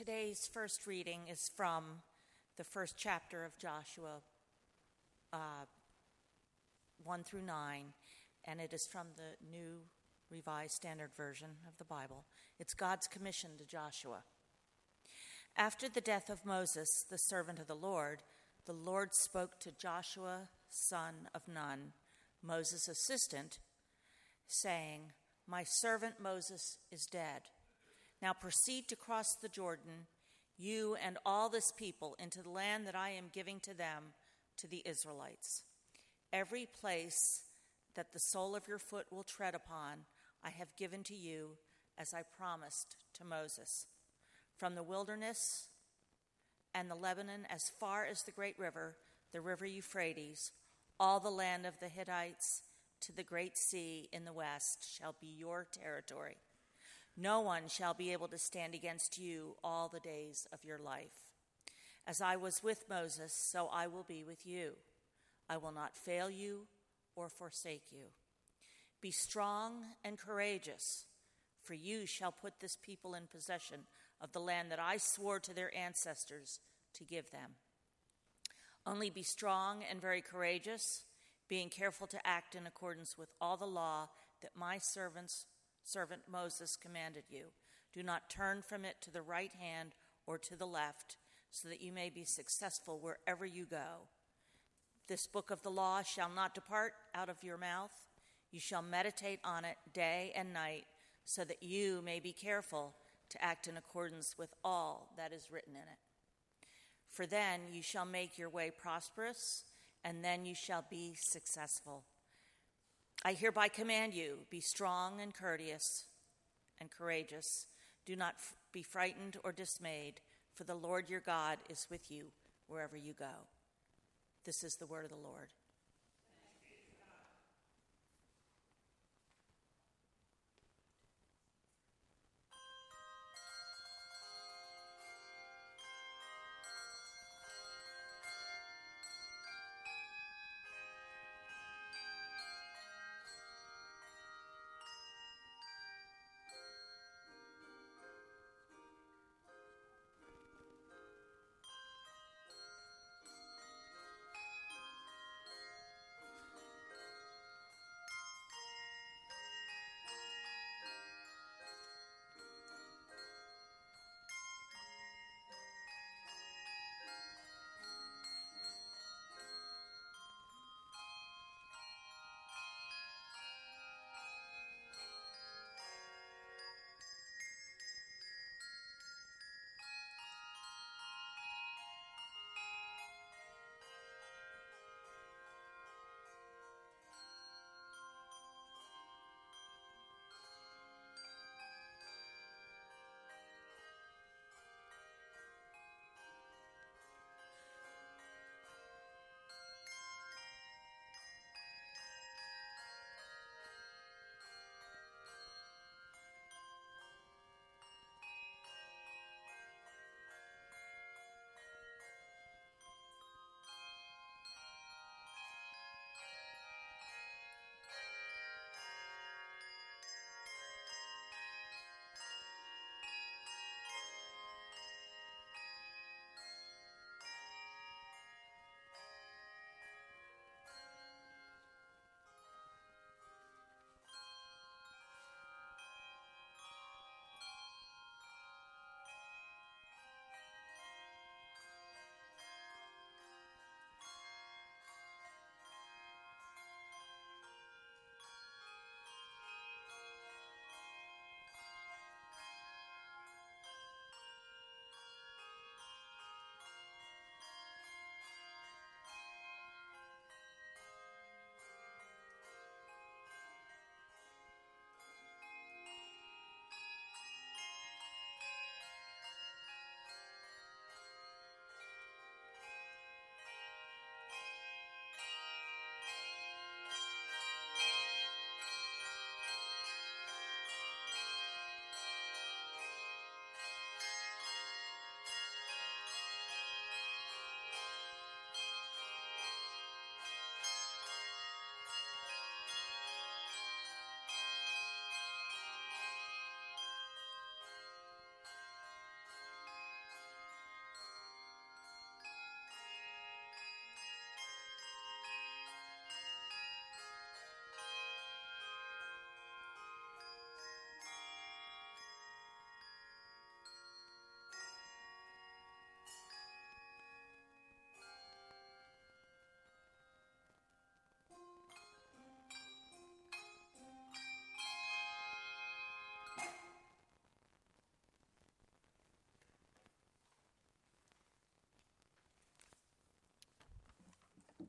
Today's first reading is from the first chapter of Joshua uh, 1 through 9, and it is from the New Revised Standard Version of the Bible. It's God's commission to Joshua. After the death of Moses, the servant of the Lord, the Lord spoke to Joshua, son of Nun, Moses' assistant, saying, My servant Moses is dead. Now proceed to cross the Jordan, you and all this people, into the land that I am giving to them, to the Israelites. Every place that the sole of your foot will tread upon, I have given to you, as I promised to Moses. From the wilderness and the Lebanon as far as the great river, the river Euphrates, all the land of the Hittites to the great sea in the west shall be your territory. No one shall be able to stand against you all the days of your life. As I was with Moses, so I will be with you. I will not fail you or forsake you. Be strong and courageous, for you shall put this people in possession of the land that I swore to their ancestors to give them. Only be strong and very courageous, being careful to act in accordance with all the law that my servants servant Moses commanded you. Do not turn from it to the right hand or to the left, so that you may be successful wherever you go. This book of the law shall not depart out of your mouth. You shall meditate on it day and night, so that you may be careful to act in accordance with all that is written in it. For then you shall make your way prosperous, and then you shall be successful. I hereby command you be strong and courteous and courageous. Do not f- be frightened or dismayed, for the Lord your God is with you wherever you go. This is the word of the Lord.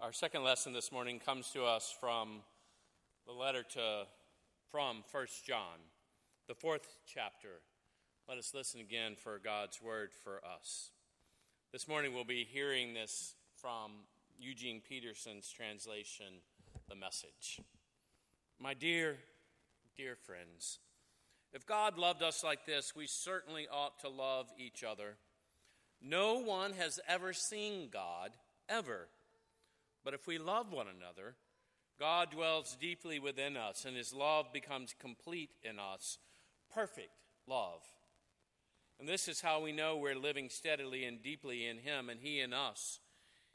Our second lesson this morning comes to us from the letter to from First John, the fourth chapter. Let us listen again for God's word for us. This morning we'll be hearing this from Eugene Peterson's translation, The Message. My dear, dear friends, if God loved us like this, we certainly ought to love each other. No one has ever seen God, ever. But if we love one another, God dwells deeply within us, and his love becomes complete in us perfect love. And this is how we know we're living steadily and deeply in him, and he in us.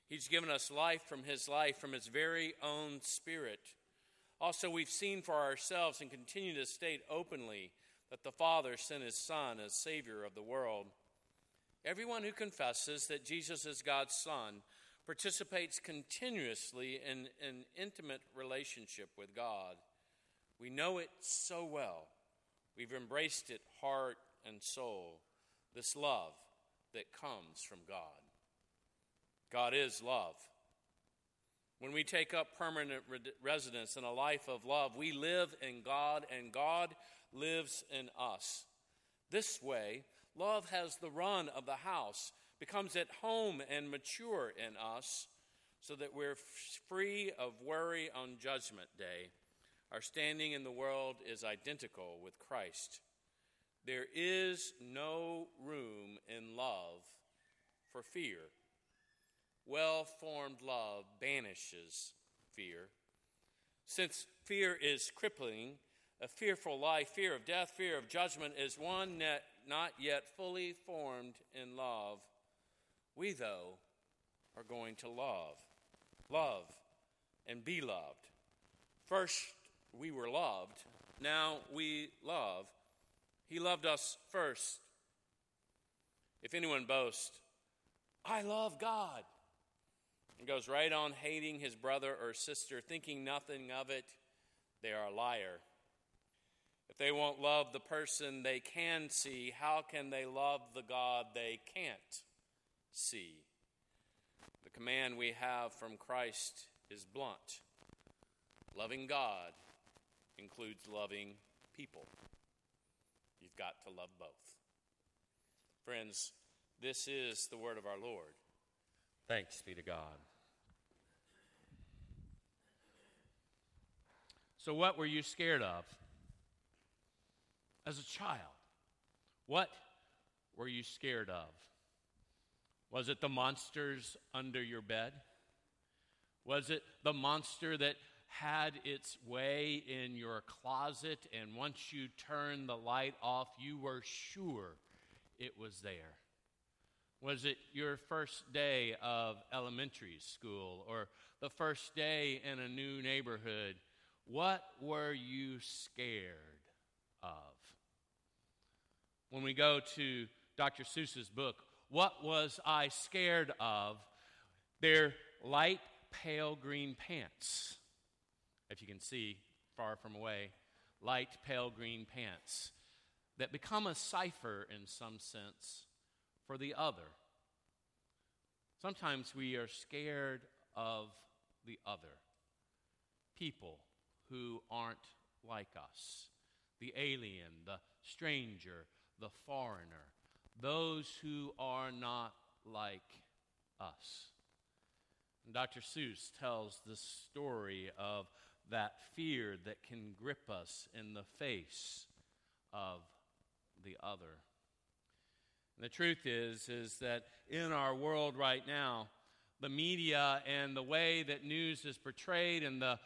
He's given us life from his life, from his very own spirit. Also, we've seen for ourselves and continue to state openly that the Father sent his Son as Savior of the world. Everyone who confesses that Jesus is God's Son participates continuously in an intimate relationship with God. We know it so well. We've embraced it heart and soul, this love that comes from God. God is love. When we take up permanent residence in a life of love, we live in God and God lives in us. This way, love has the run of the house becomes at home and mature in us so that we're free of worry on Judgment Day. Our standing in the world is identical with Christ. There is no room in love for fear. Well formed love banishes fear. Since fear is crippling, a fearful life, fear of death, fear of judgment, is one net not yet fully formed in love we, though, are going to love. Love and be loved. First, we were loved. Now we love. He loved us first. If anyone boasts, I love God, and goes right on hating his brother or sister, thinking nothing of it, they are a liar. If they won't love the person they can see, how can they love the God they can't? See. The command we have from Christ is blunt loving God includes loving people. You've got to love both. Friends, this is the word of our Lord. Thanks be to God. So, what were you scared of as a child? What were you scared of? Was it the monsters under your bed? Was it the monster that had its way in your closet, and once you turned the light off, you were sure it was there? Was it your first day of elementary school or the first day in a new neighborhood? What were you scared of? When we go to Dr. Seuss's book, what was I scared of? Their light pale green pants. If you can see far from away, light pale green pants that become a cipher in some sense for the other. Sometimes we are scared of the other, people who aren't like us, the alien, the stranger, the foreigner those who are not like us. And Dr. Seuss tells the story of that fear that can grip us in the face of the other. And the truth is is that in our world right now, the media and the way that news is portrayed and the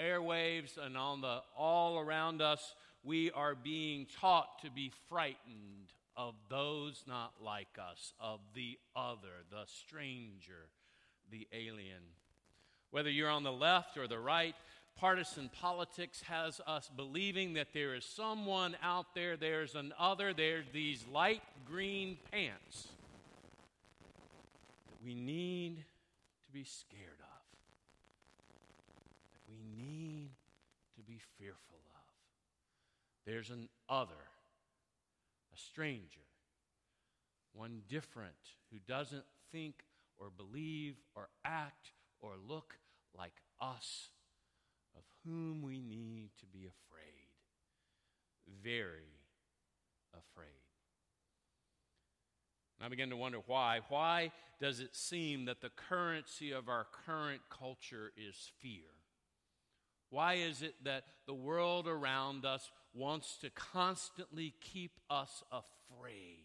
airwaves and on the all around us, we are being taught to be frightened of those not like us, of the other, the stranger, the alien. Whether you're on the left or the right, partisan politics has us believing that there is someone out there, there's an other, there's these light green pants that we need to be scared of, that we need to be fearful of. There's an other stranger, one different who doesn't think or believe or act or look like us of whom we need to be afraid. Very afraid. And I begin to wonder why. Why does it seem that the currency of our current culture is fear? Why is it that the world around us wants to constantly keep us afraid?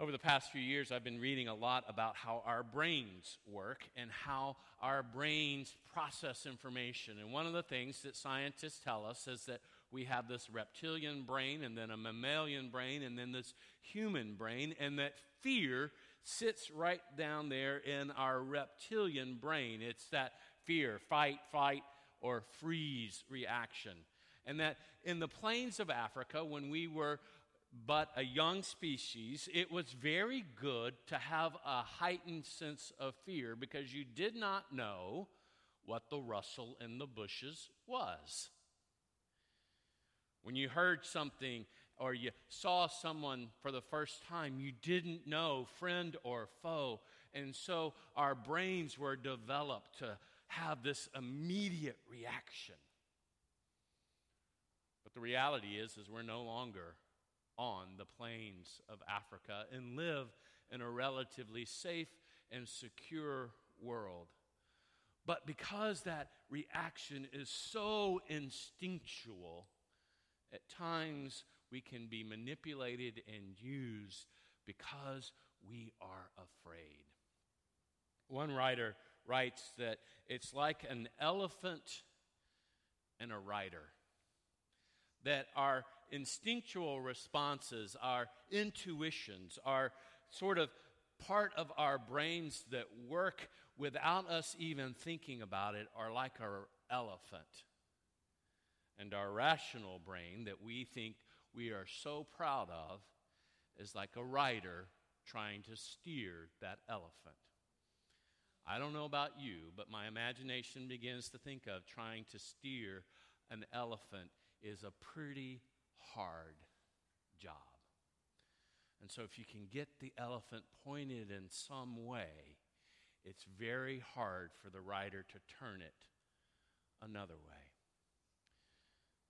Over the past few years, I've been reading a lot about how our brains work and how our brains process information. And one of the things that scientists tell us is that we have this reptilian brain and then a mammalian brain and then this human brain, and that fear sits right down there in our reptilian brain. It's that fear, fight, fight, or freeze reaction. And that in the plains of Africa, when we were but a young species, it was very good to have a heightened sense of fear because you did not know what the rustle in the bushes was. When you heard something or you saw someone for the first time, you didn't know, friend or foe. And so our brains were developed to have this immediate reaction. But the reality is is we're no longer on the plains of Africa and live in a relatively safe and secure world. But because that reaction is so instinctual, at times we can be manipulated and used because we are afraid. One writer writes that it's like an elephant and a rider. That our instinctual responses, our intuitions, are sort of part of our brains that work without us even thinking about it, are like our elephant. And our rational brain that we think we are so proud of is like a rider trying to steer that elephant. I don't know about you, but my imagination begins to think of trying to steer an elephant is a pretty hard job. And so, if you can get the elephant pointed in some way, it's very hard for the rider to turn it another way.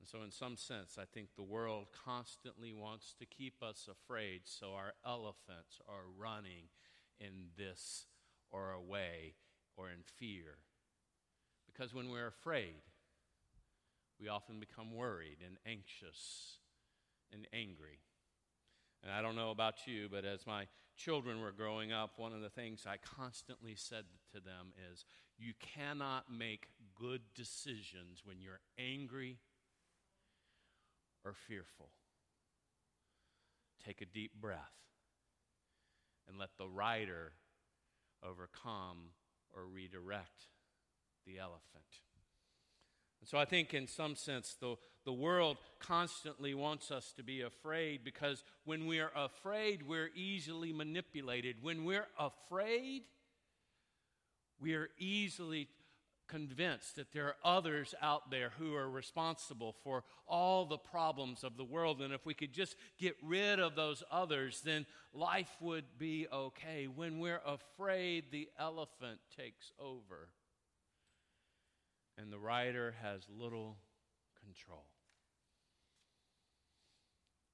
And so, in some sense, I think the world constantly wants to keep us afraid, so our elephants are running in this or away or in fear. Because when we're afraid, we often become worried and anxious and angry. And I don't know about you, but as my children were growing up, one of the things I constantly said to them is you cannot make good decisions when you're angry or fearful. Take a deep breath and let the rider overcome or redirect the elephant. And so I think, in some sense, the, the world constantly wants us to be afraid because when we are afraid, we're easily manipulated. When we're afraid, we are easily convinced that there are others out there who are responsible for all the problems of the world. And if we could just get rid of those others, then life would be okay. When we're afraid, the elephant takes over, and the rider has little control.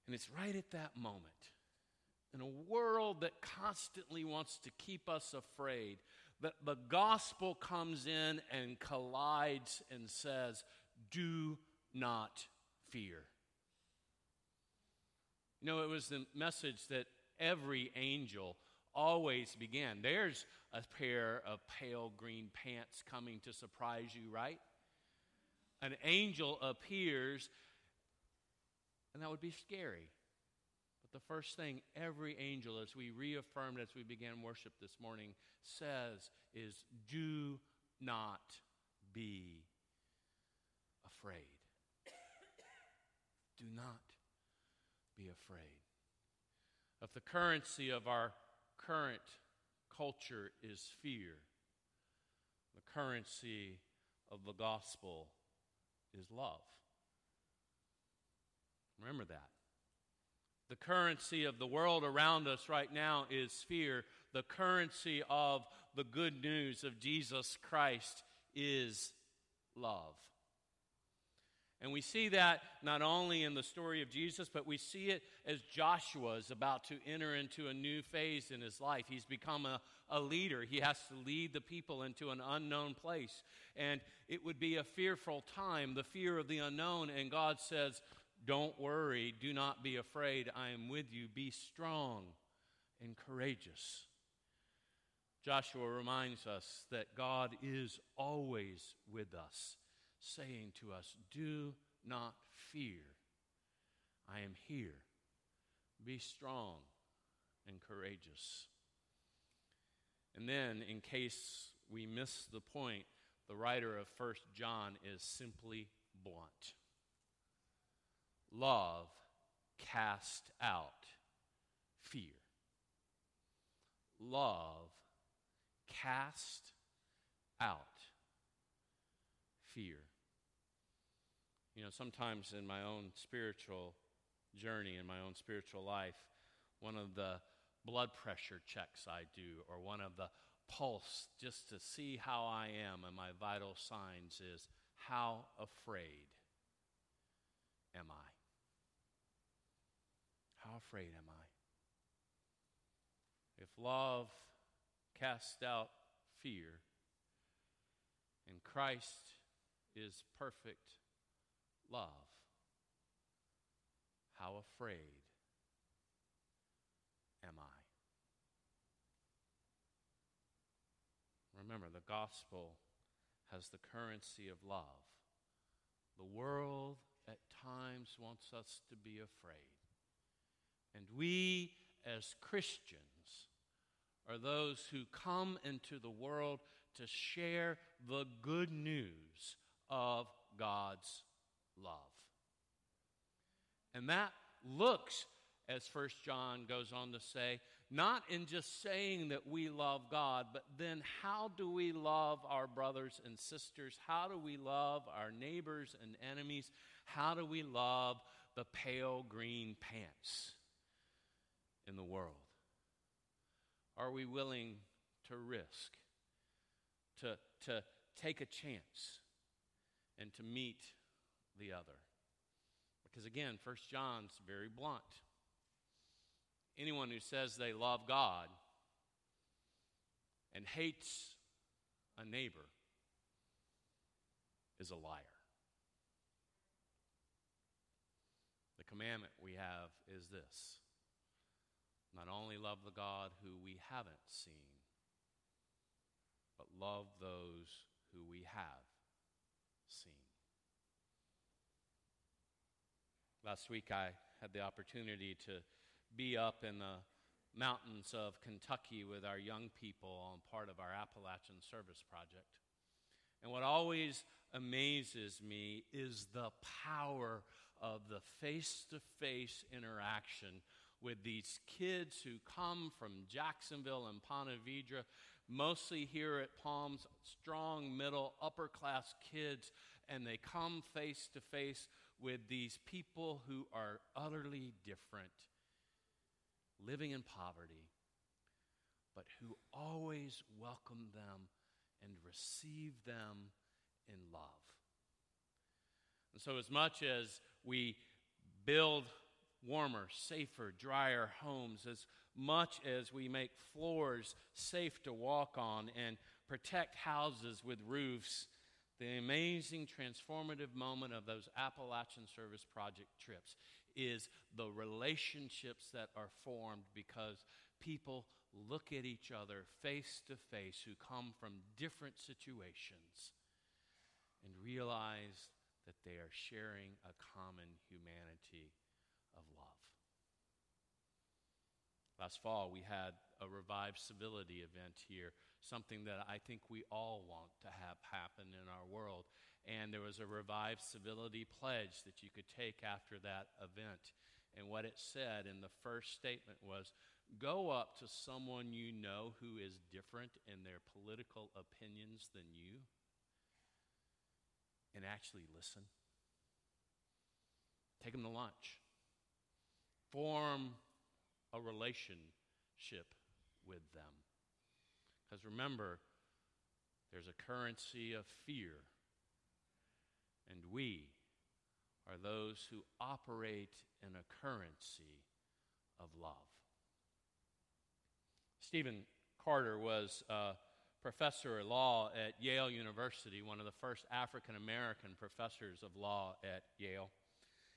And it's right at that moment, in a world that constantly wants to keep us afraid, the, the gospel comes in and collides and says, Do not fear. You know, it was the message that every angel always began. There's a pair of pale green pants coming to surprise you, right? An angel appears, and that would be scary. But the first thing every angel, as we reaffirmed as we began worship this morning, says is do not be afraid. do not be afraid. If the currency of our current culture is fear, the currency of the gospel is love. Remember that. The currency of the world around us right now is fear. The currency of the good news of Jesus Christ is love. And we see that not only in the story of Jesus, but we see it as Joshua is about to enter into a new phase in his life. He's become a, a leader. He has to lead the people into an unknown place. And it would be a fearful time, the fear of the unknown. And God says, Don't worry, do not be afraid. I am with you. Be strong and courageous. Joshua reminds us that God is always with us saying to us, Do not fear. I am here. Be strong and courageous. And then, in case we miss the point, the writer of First John is simply blunt. Love cast out fear. Love cast out fear. You know, sometimes in my own spiritual journey, in my own spiritual life, one of the blood pressure checks I do, or one of the pulse just to see how I am and my vital signs is how afraid am I? How afraid am I? If love casts out fear, and Christ is perfect love. How afraid am I? Remember, the gospel has the currency of love. The world at times wants us to be afraid. And we, as Christians, are those who come into the world to share the good news of God's love. And that looks, as First John goes on to say, not in just saying that we love God, but then how do we love our brothers and sisters? How do we love our neighbors and enemies? How do we love the pale green pants in the world? Are we willing to risk, to, to take a chance, and to meet the other? Because again, First John's very blunt. Anyone who says they love God and hates a neighbor is a liar. The commandment we have is this not only love the God who we haven't seen, but love those who we have seen. Last week I had the opportunity to be up in the mountains of Kentucky with our young people on part of our Appalachian Service Project. And what always amazes me is the power of the face to face interaction with these kids who come from Jacksonville and Ponte Vedra, mostly here at Palms, strong, middle, upper class kids, and they come face to face with these people who are utterly different, living in poverty, but who always welcome them and receive them in love. And so, as much as we build warmer, safer, drier homes, as much as we make floors safe to walk on and protect houses with roofs, the amazing transformative moment of those Appalachian Service Project trips is the relationships that are formed because people look at each other face to face who come from different situations and realize that they are sharing a common humanity Last fall, we had a revived civility event here, something that I think we all want to have happen in our world. And there was a revived civility pledge that you could take after that event. And what it said in the first statement was go up to someone you know who is different in their political opinions than you and actually listen. Take them to lunch. Form a relationship with them. Because remember, there's a currency of fear, and we are those who operate in a currency of love. Stephen Carter was a professor of law at Yale University, one of the first African American professors of law at Yale.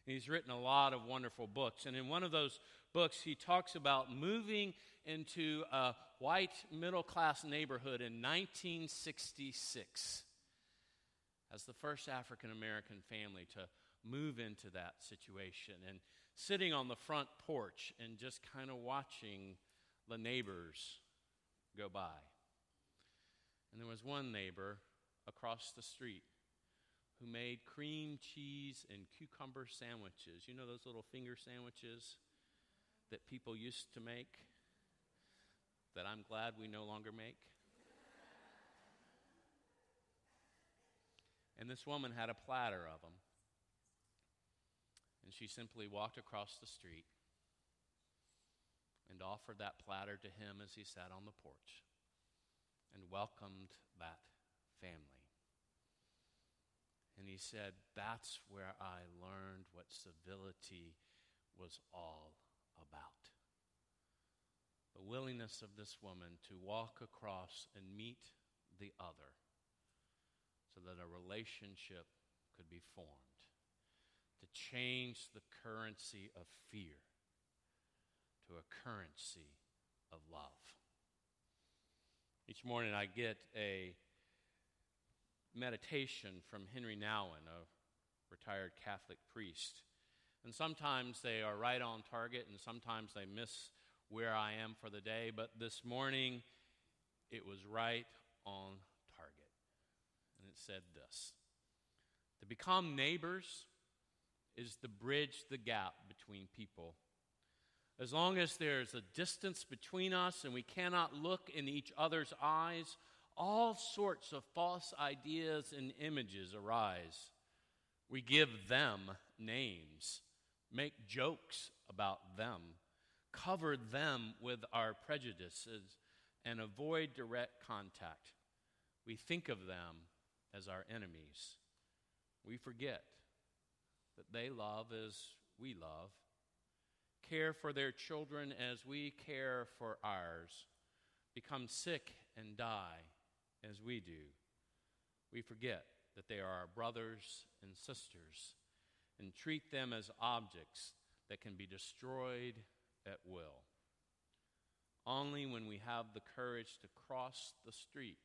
He's written a lot of wonderful books. And in one of those books, he talks about moving into a white middle class neighborhood in 1966 as the first African American family to move into that situation and sitting on the front porch and just kind of watching the neighbors go by. And there was one neighbor across the street who made cream cheese and cucumber sandwiches. You know those little finger sandwiches that people used to make that I'm glad we no longer make? And this woman had a platter of them. And she simply walked across the street and offered that platter to him as he sat on the porch and welcomed that family. And he said, That's where I learned what civility was all about. The willingness of this woman to walk across and meet the other so that a relationship could be formed, to change the currency of fear to a currency of love. Each morning I get a meditation from Henri Nouwen, a retired Catholic priest. And sometimes they are right on target, and sometimes they miss where I am for the day. But this morning, it was right on target. And it said this To become neighbors is to bridge the gap between people. As long as there's a distance between us and we cannot look in each other's eyes, all sorts of false ideas and images arise. We give them names, make jokes about them, cover them with our prejudices, and avoid direct contact. We think of them as our enemies. We forget that they love as we love, care for their children as we care for ours, become sick and die as we do, we forget that they are our brothers and sisters and treat them as objects that can be destroyed at will. Only when we have the courage to cross the street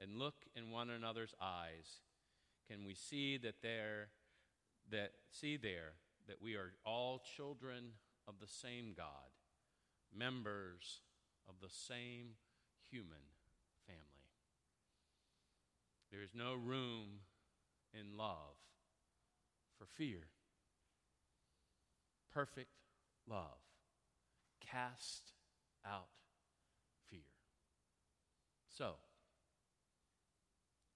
and look in one another's eyes can we see that there that see there that we are all children of the same God, members of the same human. There is no room in love for fear. Perfect love cast out fear. So,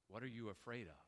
what are you afraid of?